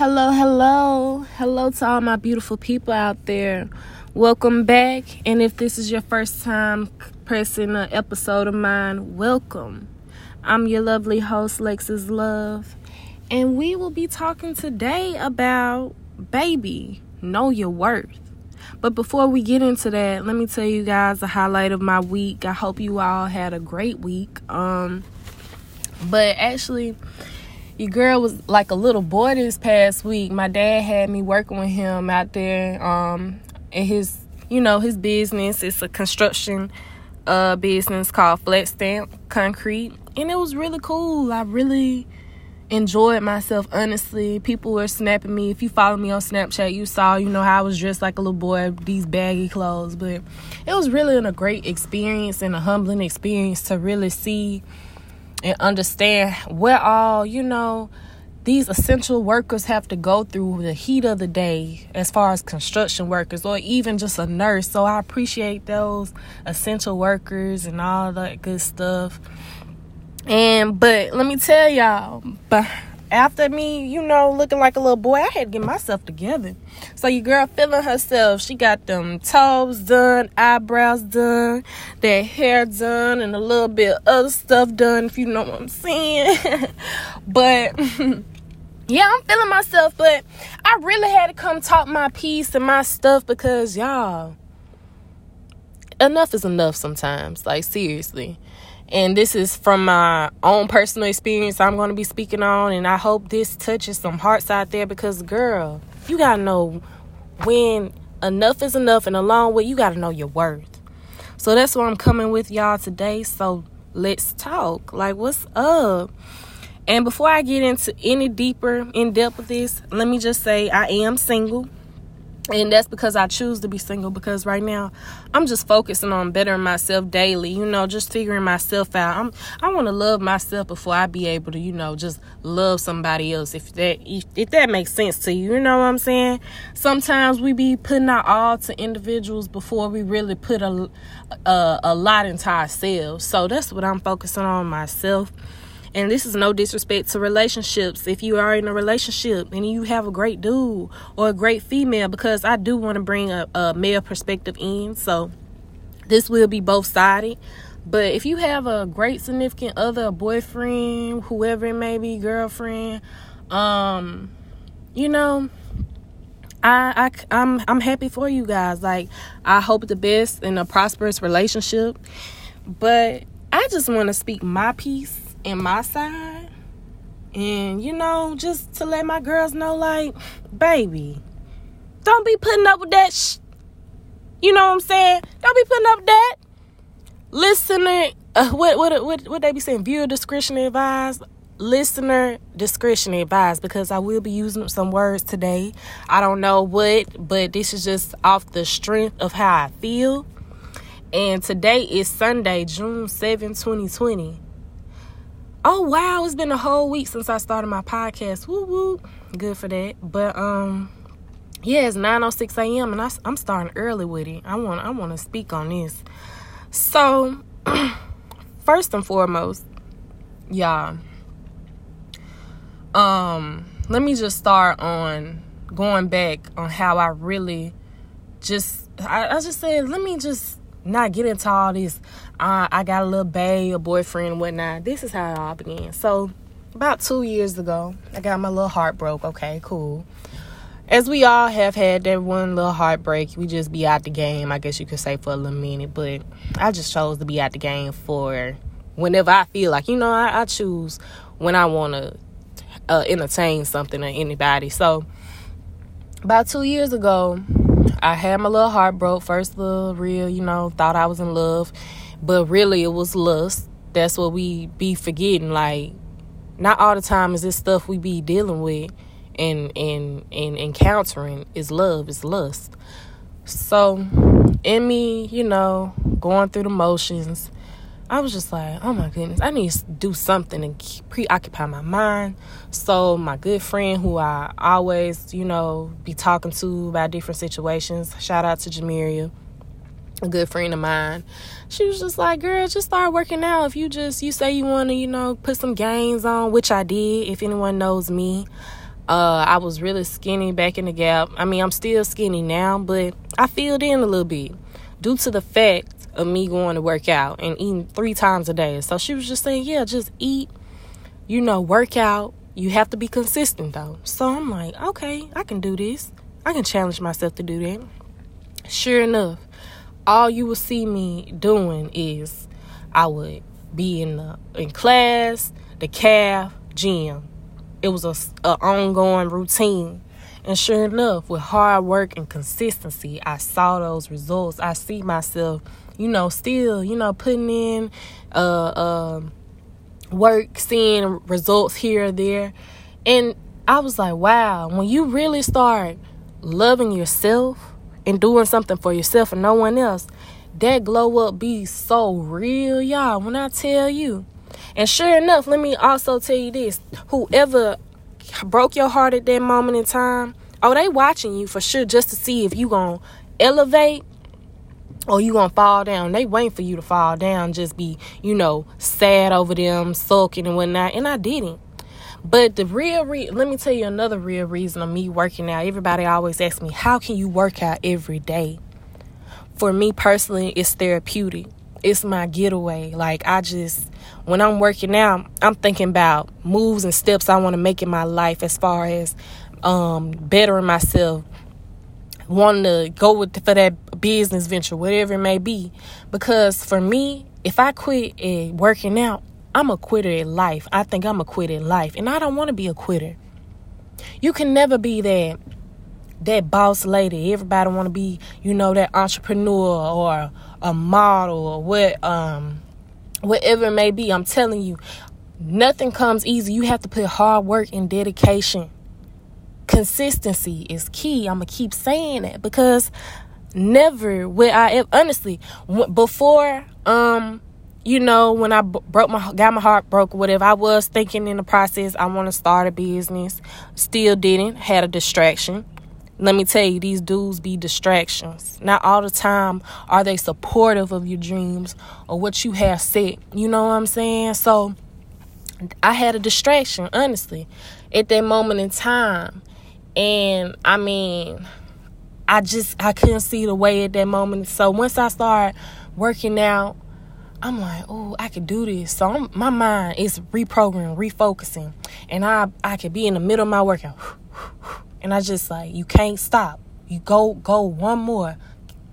Hello, hello. Hello to all my beautiful people out there. Welcome back. And if this is your first time pressing an episode of mine, welcome. I'm your lovely host, Lexus Love. And we will be talking today about baby, know your worth. But before we get into that, let me tell you guys the highlight of my week. I hope you all had a great week. Um but actually your girl was like a little boy this past week. My dad had me working with him out there um in his you know, his business. It's a construction uh business called Flat Stamp Concrete. And it was really cool. I really enjoyed myself honestly. People were snapping me. If you follow me on Snapchat, you saw, you know, how I was dressed like a little boy, these baggy clothes. But it was really a great experience and a humbling experience to really see and understand what all, you know, these essential workers have to go through the heat of the day as far as construction workers or even just a nurse. So I appreciate those essential workers and all that good stuff. And but let me tell y'all, but after me, you know, looking like a little boy, I had to get myself together. So your girl feeling herself. She got them toes done, eyebrows done, that hair done, and a little bit other stuff done, if you know what I'm saying. but yeah, I'm feeling myself, but I really had to come talk my piece and my stuff because y'all enough is enough sometimes. Like seriously and this is from my own personal experience I'm going to be speaking on and I hope this touches some hearts out there because girl, you got to know when enough is enough and along with you got to know your worth. So that's why I'm coming with y'all today. So let's talk. Like what's up? And before I get into any deeper in depth with this, let me just say I am single and that's because I choose to be single because right now I'm just focusing on bettering myself daily, you know, just figuring myself out. I'm I want to love myself before I be able to, you know, just love somebody else if that if, if that makes sense to you. You know what I'm saying? Sometimes we be putting our all to individuals before we really put a a, a lot into ourselves. So that's what I'm focusing on myself and this is no disrespect to relationships. If you are in a relationship and you have a great dude or a great female, because I do want to bring a, a male perspective in. So this will be both sided. But if you have a great significant other, a boyfriend, whoever it may be, girlfriend, um, you know, I, I I'm I'm happy for you guys. Like I hope the best in a prosperous relationship. But I just want to speak my piece in my side. And, you know, just to let my girls know, like, baby, don't be putting up with that sh- You know what I'm saying? Don't be putting up with that. Listener, uh, what, what, what, what they be saying? Viewer discretion advised. Listener discretion advised because I will be using some words today. I don't know what, but this is just off the strength of how I feel. And today is Sunday, June 7, 2020. Oh wow, it's been a whole week since I started my podcast. Woo woo, good for that. But um, yeah, it's nine oh six a.m. and I, I'm starting early with it. I want I want to speak on this. So, first and foremost, y'all. Um, let me just start on going back on how I really just I, I just said let me just not get into all this. Uh, I got a little bae, a boyfriend, whatnot. This is how it all began. So, about two years ago, I got my little heart broke. Okay, cool. As we all have had that one little heartbreak, we just be out the game, I guess you could say, for a little minute. But I just chose to be out the game for whenever I feel like, you know, I, I choose when I want to uh, entertain something or anybody. So, about two years ago, I had my little heart broke. First little real, you know, thought I was in love. But really it was lust. That's what we be forgetting. Like, not all the time is this stuff we be dealing with and and and encountering is love, is lust. So in me, you know, going through the motions, I was just like, oh my goodness, I need to do something and preoccupy my mind. So my good friend, who I always, you know, be talking to about different situations, shout out to Jamiria, a good friend of mine. She was just like, girl, just start working out. If you just you say you want to, you know, put some gains on, which I did. If anyone knows me, Uh, I was really skinny back in the gap. I mean, I'm still skinny now, but I filled in a little bit due to the fact of me going to work out and eating three times a day. So she was just saying, yeah, just eat, you know, work out. You have to be consistent though. So I'm like, okay, I can do this. I can challenge myself to do that. Sure enough, all you will see me doing is I would be in the in class, the calf, gym, it was a, a ongoing routine. And sure enough, with hard work and consistency, I saw those results. I see myself, you know, still, you know, putting in uh, uh, work, seeing results here or there. And I was like, wow, when you really start loving yourself and doing something for yourself and no one else, that glow up be so real, y'all. When I tell you, and sure enough, let me also tell you this whoever broke your heart at that moment in time, oh, they watching you for sure just to see if you to elevate or you gonna fall down. They waiting for you to fall down, just be, you know, sad over them, sulking and whatnot. And I didn't. But the real re- let me tell you another real reason of me working out. Everybody always asks me, how can you work out every day? For me personally, it's therapeutic it's my getaway. Like I just when I'm working out, I'm thinking about moves and steps I want to make in my life as far as um, bettering myself, wanting to go with for that business venture, whatever it may be. Because for me, if I quit at working out, I'm a quitter in life. I think I'm a quitter in life, and I don't want to be a quitter. You can never be that that boss lady. Everybody want to be, you know, that entrepreneur or a model or what um whatever it may be. I'm telling you, nothing comes easy. You have to put hard work and dedication. Consistency is key. I'm gonna keep saying that because never will I honestly before um you know when I broke my got my heart broke whatever I was thinking in the process I want to start a business still didn't had a distraction let me tell you, these dudes be distractions. Not all the time are they supportive of your dreams or what you have set. You know what I'm saying? So I had a distraction, honestly, at that moment in time. And I mean, I just I couldn't see the way at that moment. So once I started working out, I'm like, oh, I could do this. So I'm, my mind is reprogramming, refocusing, and I I could be in the middle of my workout and I just like, you can't stop. You go, go one more.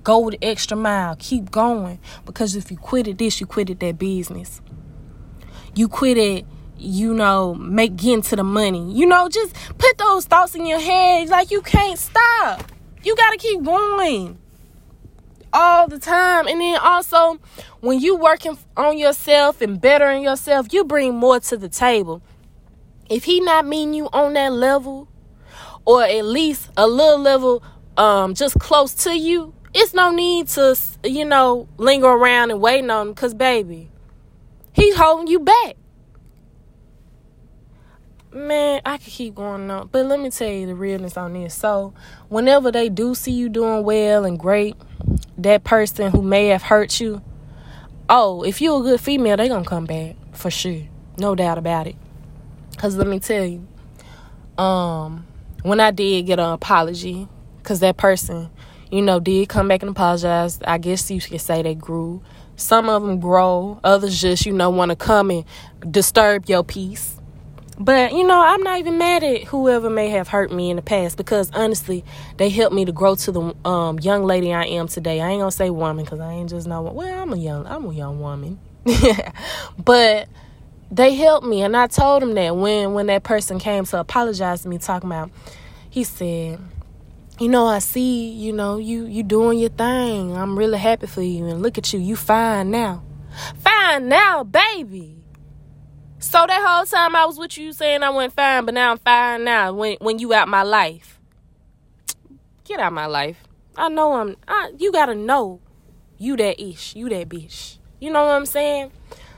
Go the extra mile. Keep going. Because if you quit at this, you quit at that business. You quit it, you know, make getting to the money. You know, just put those thoughts in your head. Like you can't stop. You gotta keep going all the time. And then also, when you working on yourself and bettering yourself, you bring more to the table. If he not meeting you on that level, or at least a little level um, just close to you, it's no need to, you know, linger around and waiting on him because, baby, he's holding you back. Man, I could keep going on. But let me tell you the realness on this. So, whenever they do see you doing well and great, that person who may have hurt you, oh, if you're a good female, they to come back for sure. No doubt about it. Because let me tell you, um, when I did get an apology, because that person, you know, did come back and apologize, I guess you could say they grew. Some of them grow, others just, you know, want to come and disturb your peace. But, you know, I'm not even mad at whoever may have hurt me in the past because honestly, they helped me to grow to the um, young lady I am today. I ain't gonna say woman because I ain't just no. Well, I'm a young, I'm a young woman, but they helped me and i told them that when when that person came to apologize to me talking about he said you know i see you know you you doing your thing i'm really happy for you and look at you you fine now fine now baby so that whole time i was with you saying i went fine but now i'm fine now. When when you out my life. Get out my life. I know i'm I, you gotta know. You that ish. You that bitch. You know what i'm saying?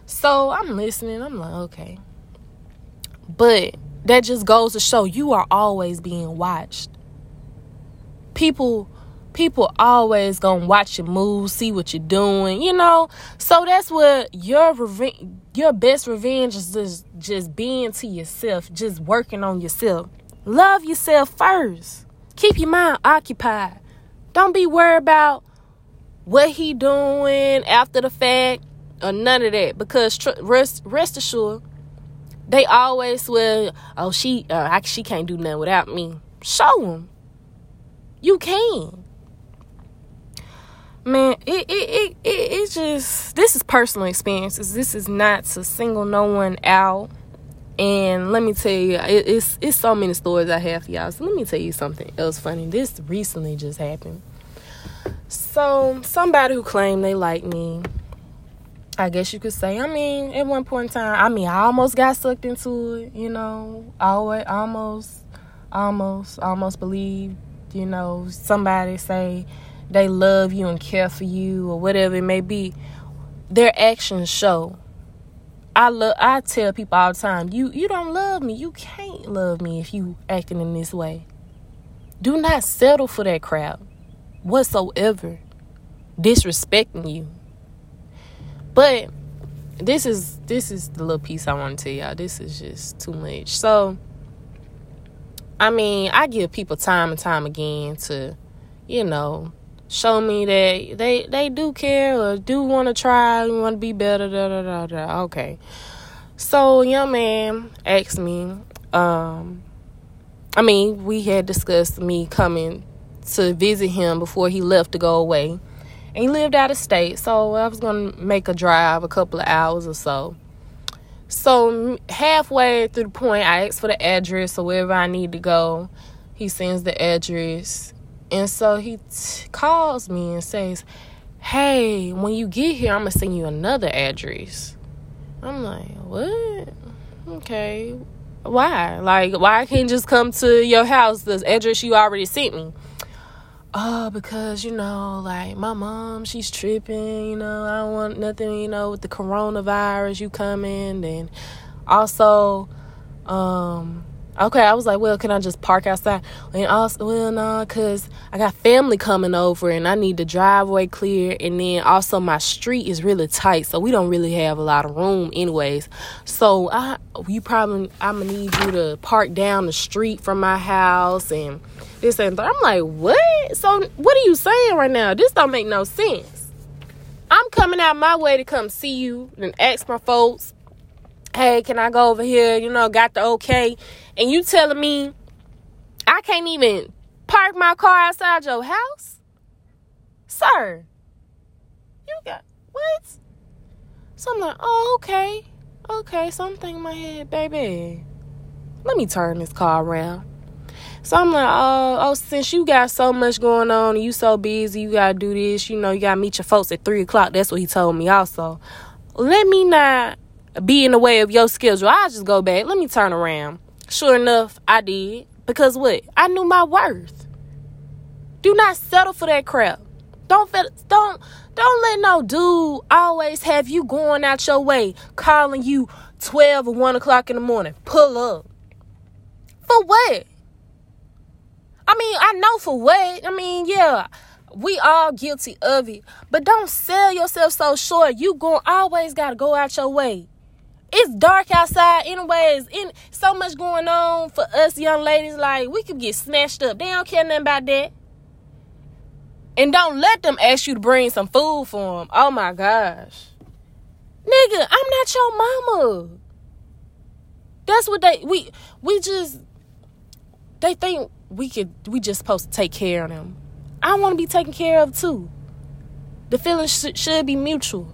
So I'm listening. I'm like, okay. But that just goes to show you are always being watched. People people always gonna watch your moves, see what you're doing, you know. So that's what your revenge, your best revenge is just just being to yourself, just working on yourself, Love yourself first. Keep your mind occupied. Don't be worried about what he doing after the fact or none of that because tr- rest rest assured they always will oh she uh, I, she can't do nothing without me show them you can man it, it, it, it, it just this is personal experiences this is not to single no one out and let me tell you it, it's it's so many stories i have for y'all so let me tell you something else funny this recently just happened so somebody who claimed they like me I guess you could say. I mean, at one point in time, I mean, I almost got sucked into it. You know, always, almost, almost, almost believed. You know, somebody say they love you and care for you or whatever it may be. Their actions show. I love. I tell people all the time, you you don't love me. You can't love me if you acting in this way. Do not settle for that crowd whatsoever disrespecting you but this is this is the little piece I want to tell y'all. This is just too much. So I mean, I give people time and time again to, you know, show me that they they do care or do want to try, want to be better. Da, da, da, da. Okay. So young man asked me, um, I mean, we had discussed me coming to visit him before he left to go away and he lived out of state. So I was gonna make a drive, a couple of hours or so. So halfway through the point, I asked for the address or wherever I need to go. He sends the address, and so he t- calls me and says, "Hey, when you get here, I'm gonna send you another address." I'm like, "What? Okay, why? Like, why I can't just come to your house, the address you already sent me?" oh, because, you know, like my mom, she's tripping, you know, I don't want nothing, you know, with the coronavirus, you coming. And also, um, okay, I was like, well, can I just park outside? And also, well, no, because I got family coming over and I need the driveway clear. And then also, my street is really tight, so we don't really have a lot of room, anyways. So, I, you probably, I'm gonna need you to park down the street from my house and this and that. I'm like, what? So, what are you saying right now? This don't make no sense. I'm coming out my way to come see you and ask my folks hey, can I go over here? You know, got the okay. And you telling me I can't even park my car outside your house? Sir, you got what? So I'm like, oh, okay. Okay, so I'm thinking in my head, baby, let me turn this car around. So I'm like, oh, oh, since you got so much going on and you so busy, you gotta do this, you know, you gotta meet your folks at three o'clock. That's what he told me also. Let me not be in the way of your schedule. I just go back. Let me turn around. Sure enough, I did. Because what? I knew my worth. Do not settle for that crap. Don't don't don't let no dude always have you going out your way, calling you twelve or one o'clock in the morning. Pull up. For what? I mean, I know for what. I mean, yeah, we all guilty of it. But don't sell yourself so short. You going always gotta go out your way it's dark outside anyways. In so much going on for us young ladies like we could get snatched up. They don't care nothing about that. And don't let them ask you to bring some food for them oh my gosh. Nigga i'm not your mama. That's what they we we just they think we could we just supposed to take care of them. I want to be taken care of too. The feelings sh- should be mutual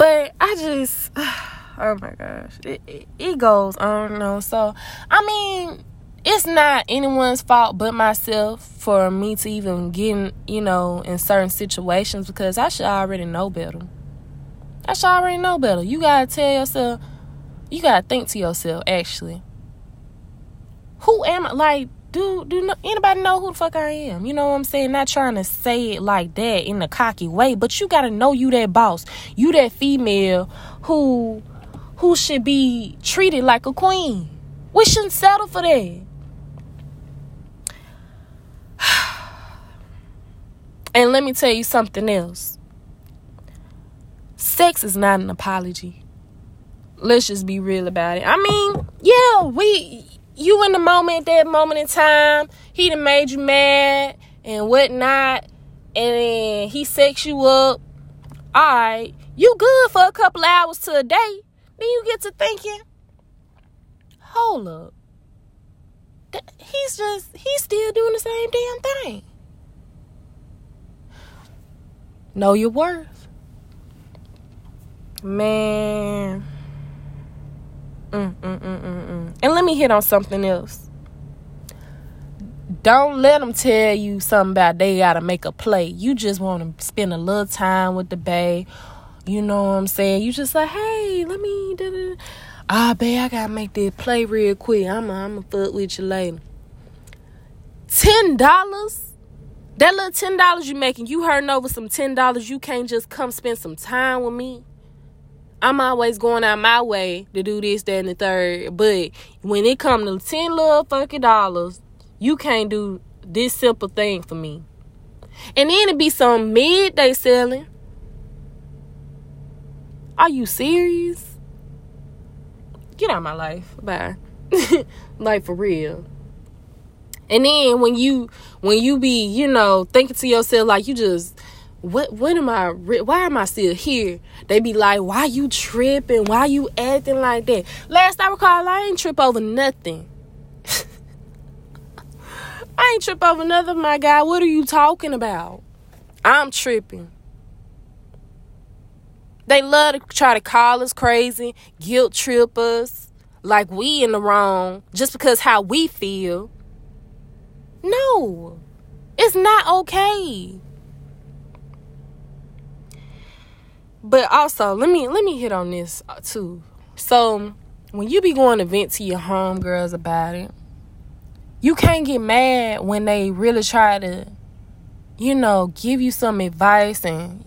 but I just, oh my gosh, it, it, it goes on and on. So, I mean, it's not anyone's fault but myself for me to even get in, you know, in certain situations because I should already know better. I should already know better. You gotta tell yourself, you gotta think to yourself, actually, who am I? Like, do do anybody know who the fuck I am? You know what I'm saying? Not trying to say it like that in a cocky way, but you gotta know you that boss. You that female who who should be treated like a queen. We shouldn't settle for that. and let me tell you something else. Sex is not an apology. Let's just be real about it. I mean, yeah, we you in the moment that moment in time. He done made you mad and whatnot, and then he sets you up. All right, you good for a couple hours to a day. Then you get to thinking, hold up. He's just, he's still doing the same damn thing. Know your worth. Man. Mm, mm, mm, mm, mm. And let me hit on something else. Don't let them tell you something about they gotta make a play. You just want to spend a little time with the bae. You know what I'm saying? You just like, hey, let me. Da-da. Ah, babe, I gotta make this play real quick. I'm gonna fuck with you later. Ten dollars that little ten dollars you making, you hurting over some ten dollars. You can't just come spend some time with me. I'm always going out my way to do this, that, and the third. But when it come to ten little fucking dollars, you can't do this simple thing for me. And then it be some midday selling. Are you serious? Get out of my life. Bye. like for real. And then when you when you be, you know, thinking to yourself like you just what what am I why am I still here? They be like, "Why you tripping? Why you acting like that?" Last I recall, I ain't trip over nothing. I ain't trip over nothing, my guy. What are you talking about? I'm tripping. They love to try to call us crazy, guilt trip us, like we in the wrong, just because how we feel. No, it's not okay. But also, let me let me hit on this uh, too. So, when you be going to vent to your homegirls about it, you can't get mad when they really try to, you know, give you some advice and,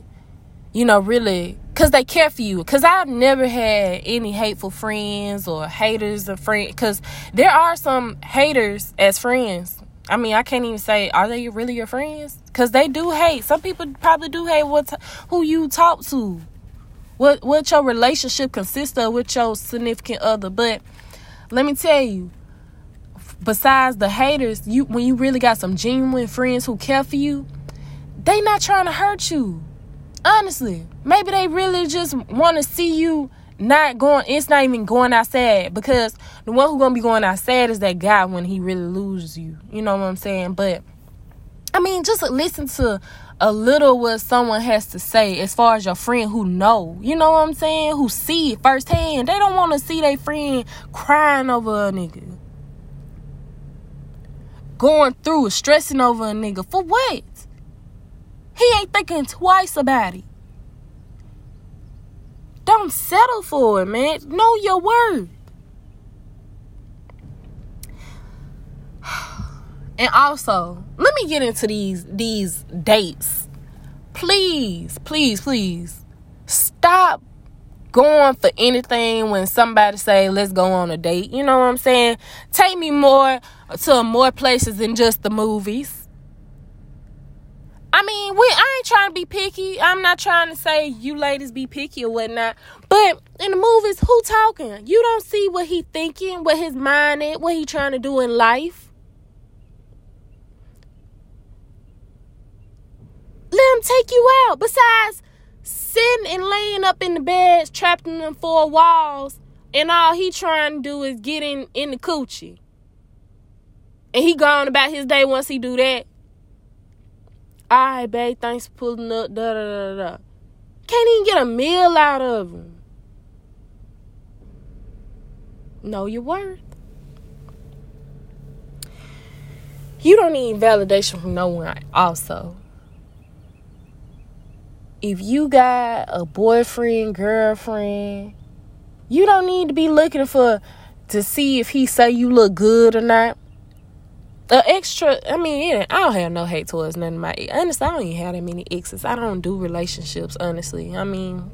you know, really, because they care for you. Because I've never had any hateful friends or haters of friends. Because there are some haters as friends. I mean, I can't even say are they really your friends because they do hate. Some people probably do hate what who you talk to, what what your relationship consists of with your significant other. But let me tell you, besides the haters, you when you really got some genuine friends who care for you, they not trying to hurt you. Honestly, maybe they really just want to see you not going it's not even going outside because the one who's gonna be going outside is that guy when he really loses you. You know what i'm saying? But i mean just listen to a little what someone has to say as far as your friend who know. You know what i'm saying? Who see it firsthand. They don't want to see their friend crying over a nigga. Going through stressing over a nigga. For what? He ain't thinking twice about it don't settle for it, man. Know your worth. And also, let me get into these these dates. Please, please, please stop going for anything when somebody say let's go on a date. You know what I'm saying? Take me more to more places than just the movies. I mean, we I ain't trying to be picky. I'm not trying to say you ladies be picky or whatnot. But in the movies, who talking? You don't see what he thinking, what his mind is, what he trying to do in life. Let him take you out. Besides sitting and laying up in the beds, trapped in them four walls, and all he trying to do is get in in the coochie. And he gone about his day once he do that. All right, babe, thanks for pulling up. Da da da da. Can't even get a meal out of him. Know your worth. You don't need validation from no one, also. If you got a boyfriend, girlfriend, you don't need to be looking for to see if he say you look good or not the extra i mean yeah, i don't have no hate towards none of my honestly i don't even have that many exes. I don't do relationships honestly. I mean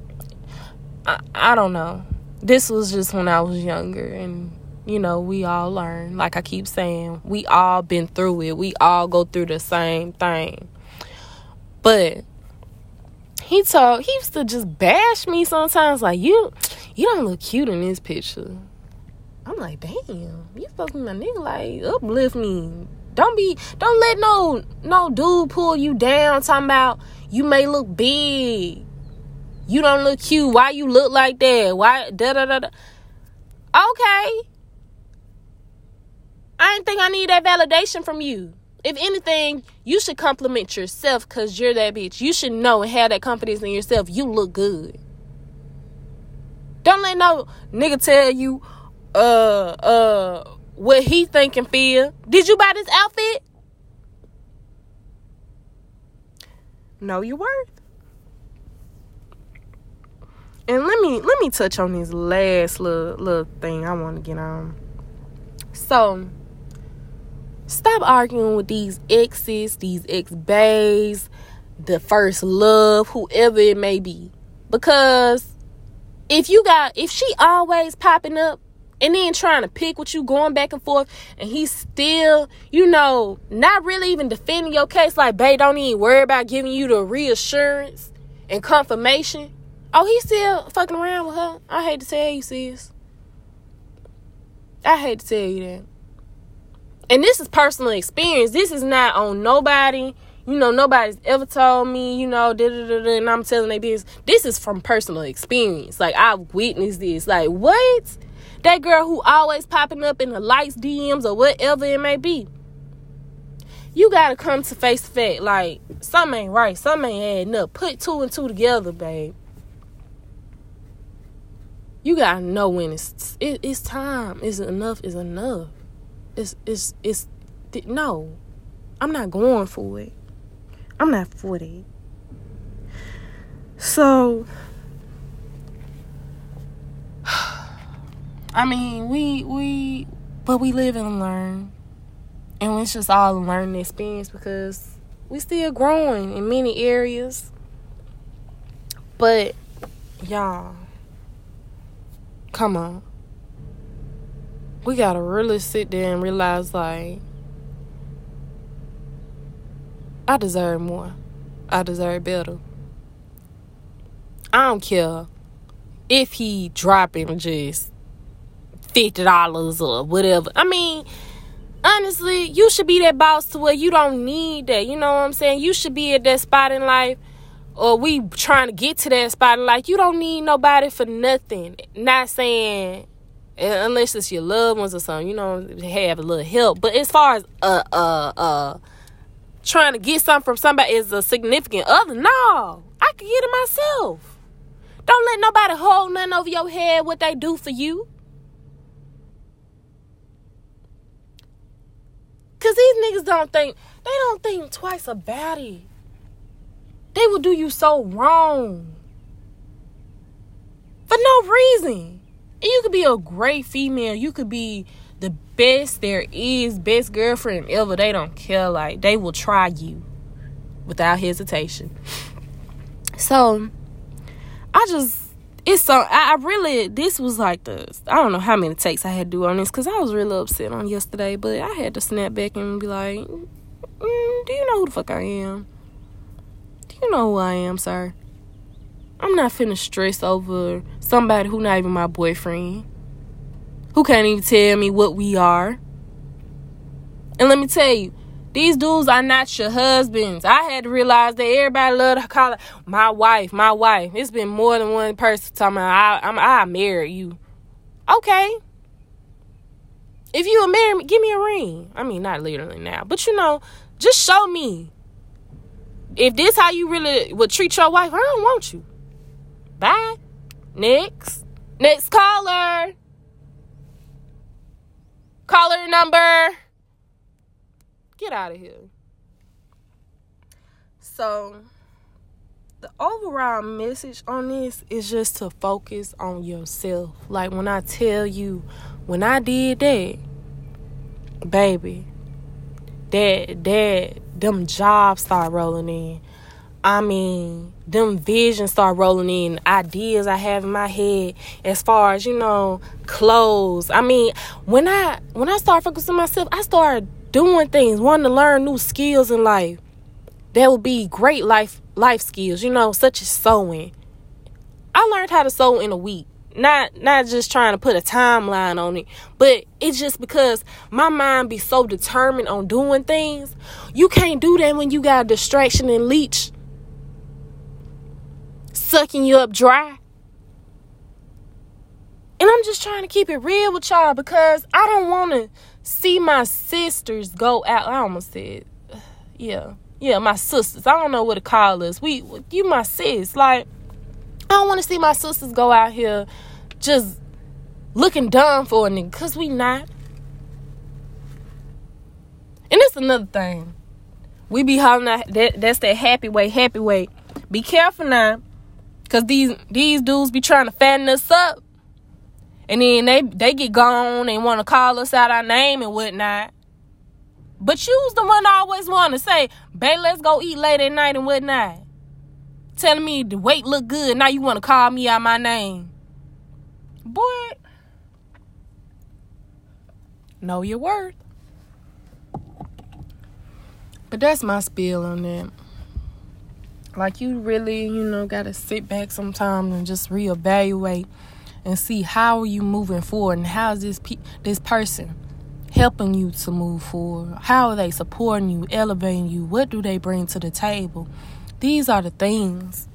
i, I don't know. This was just when i was younger and you know we all learn. Like i keep saying we all been through it. We all go through the same thing. But he told he used to just bash me sometimes. Like you you don't look cute in this picture I'm like, damn, you fucking my nigga, like uplift me. Don't be, don't let no no dude pull you down. Talking about you may look big, you don't look cute. Why you look like that? Why da da da da. Okay, I didn't think I need that validation from you. If anything, you should compliment yourself because you're that bitch. You should know and have that confidence in yourself. You look good. Don't let no nigga tell you uh uh what he think and feel. Did you buy this outfit? Know your worth. And let me let me touch on this last little little thing I want to get on. So stop arguing with these exes, these ex bays, the first love, whoever it may be. Because if you got if she always popping up and then trying to pick with you going back and forth and he's still you know not really even defending your case like babe don't even worry about giving you the reassurance and confirmation oh he's still fucking around with her i hate to tell you sis i hate to tell you that and this is personal experience this is not on nobody you know, nobody's ever told me, you know, da da da, da and I'm telling they business. This is from personal experience. Like I've witnessed this. Like what? That girl who always popping up in the lights, DMs, or whatever it may be. You gotta come to face to fact. Like something ain't right. Something ain't adding up. Put two and two together, babe. You gotta know when it's it, it's time. Is enough? Is enough? It's it's it's no. I'm not going for it. I'm not 40. So I mean, we we but we live and learn. And it's just all a learning experience because we still growing in many areas. But y'all come on. We gotta really sit there and realize like I deserve more. I deserve better. I don't care if he dropping just fifty dollars or whatever. I mean, honestly, you should be that boss to where you don't need that. You know what I'm saying? You should be at that spot in life, or we trying to get to that spot in life. You don't need nobody for nothing. Not saying unless it's your loved ones or something, you know, have a little help. But as far as uh uh uh trying to get something from somebody is a significant other. No, I can get it myself. Don't let nobody hold nothing over your head what they do for you. Cause these niggas don't think they don't think twice about it. They will do you so wrong. For no reason. And you could be a great female. You could be the best there is, best girlfriend ever. They don't care. Like they will try you without hesitation. So I just it's so I, I really this was like the I don't know how many takes I had to do on this because I was really upset on yesterday, but I had to snap back and be like, mm, "Do you know who the fuck I am? Do you know who I am, sir? I'm not finna stress over somebody who not even my boyfriend." who can't even tell me what we are. And let me tell you, these dudes are not your husbands. I had to realize that everybody love to call it my wife, my wife. It's been more than one person talking about I, I'm I married you. Okay. If you a marry me, give me a ring. I mean, not literally now, but you know, just show me. If this how you really would treat your wife, I don't want you. Bye. Next. Next caller. Caller number. Get out of here. So, the overall message on this is just to focus on yourself. Like when I tell you, when I did that, baby, that that them jobs start rolling in. I mean, them visions start rolling in, ideas I have in my head as far as, you know, clothes. I mean, when I when I start focusing myself, I start doing things, wanting to learn new skills in life. That would be great life life skills, you know, such as sewing. I learned how to sew in a week. not not just trying to put a timeline on it but it's just because my mind be so determined on doing things you can't do that when you got a distraction and leech sucking you up dry and i'm just trying to keep it real with y'all because i don't want to see my sisters go out i almost said yeah yeah my sisters i don't know what to call us we you my sis like I don't want to see my sisters go out here just looking dumb for a nigga, cause we not. And it's another thing. We be hollering at that that's that happy way, happy way. Be careful now. Cause these these dudes be trying to fatten us up. And then they they get gone and want to call us out our name and whatnot. But you's the one I always want to say, babe, let's go eat late at night and whatnot telling me the weight look good. Now you want to call me out my name. Boy, know your worth. But that's my spiel on that. Like you really, you know, gotta sit back sometimes and just reevaluate and see how are you moving forward and how is this pe- this person helping you to move forward? How are they supporting you, elevating you? What do they bring to the table? These are the things.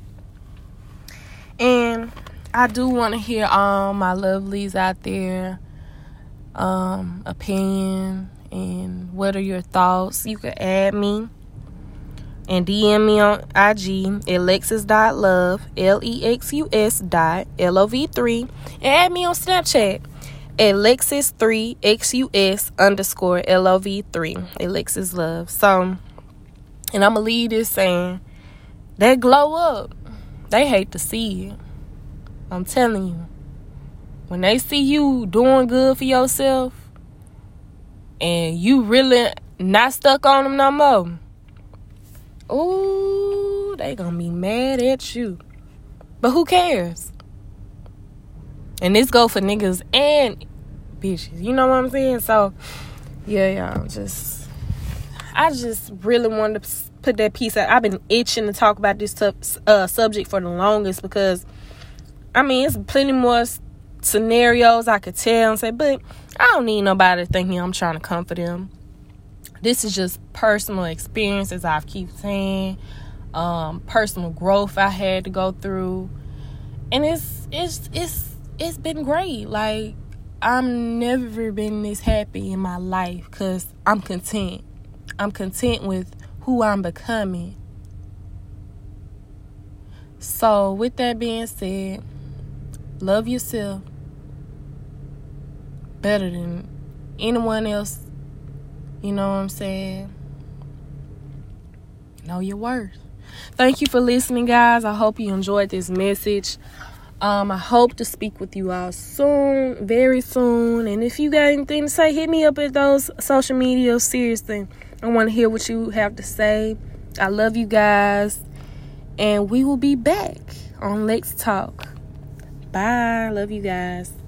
And I do want to hear all my lovelies out there um, opinion and what are your thoughts. You can add me and DM me on IG alexis.love, L E X U S dot L O V 3, and add me on Snapchat Alexis3XUS underscore L O V 3, Alexis Love. So, and I'm going to leave this saying, they glow up, they hate to see it. I'm telling you. When they see you doing good for yourself and you really not stuck on them no more, ooh, they gonna be mad at you. But who cares? And this go for niggas and bitches. You know what I'm saying? So, yeah, y'all, just I just really wanted to put that piece out. I've been itching to talk about this uh, subject for the longest because, I mean, it's plenty more scenarios I could tell and say, but I don't need nobody thinking I'm trying to comfort them. This is just personal experiences I've keep saying, um, personal growth I had to go through, and it's it's it's it's been great. Like I'm never been this happy in my life because I'm content. I'm content with who I'm becoming. So, with that being said, love yourself better than anyone else. You know what I'm saying? Know your worth. Thank you for listening, guys. I hope you enjoyed this message. Um, I hope to speak with you all soon, very soon. And if you got anything to say, hit me up at those social media. Seriously. I want to hear what you have to say. I love you guys. And we will be back on Let's Talk. Bye. Love you guys.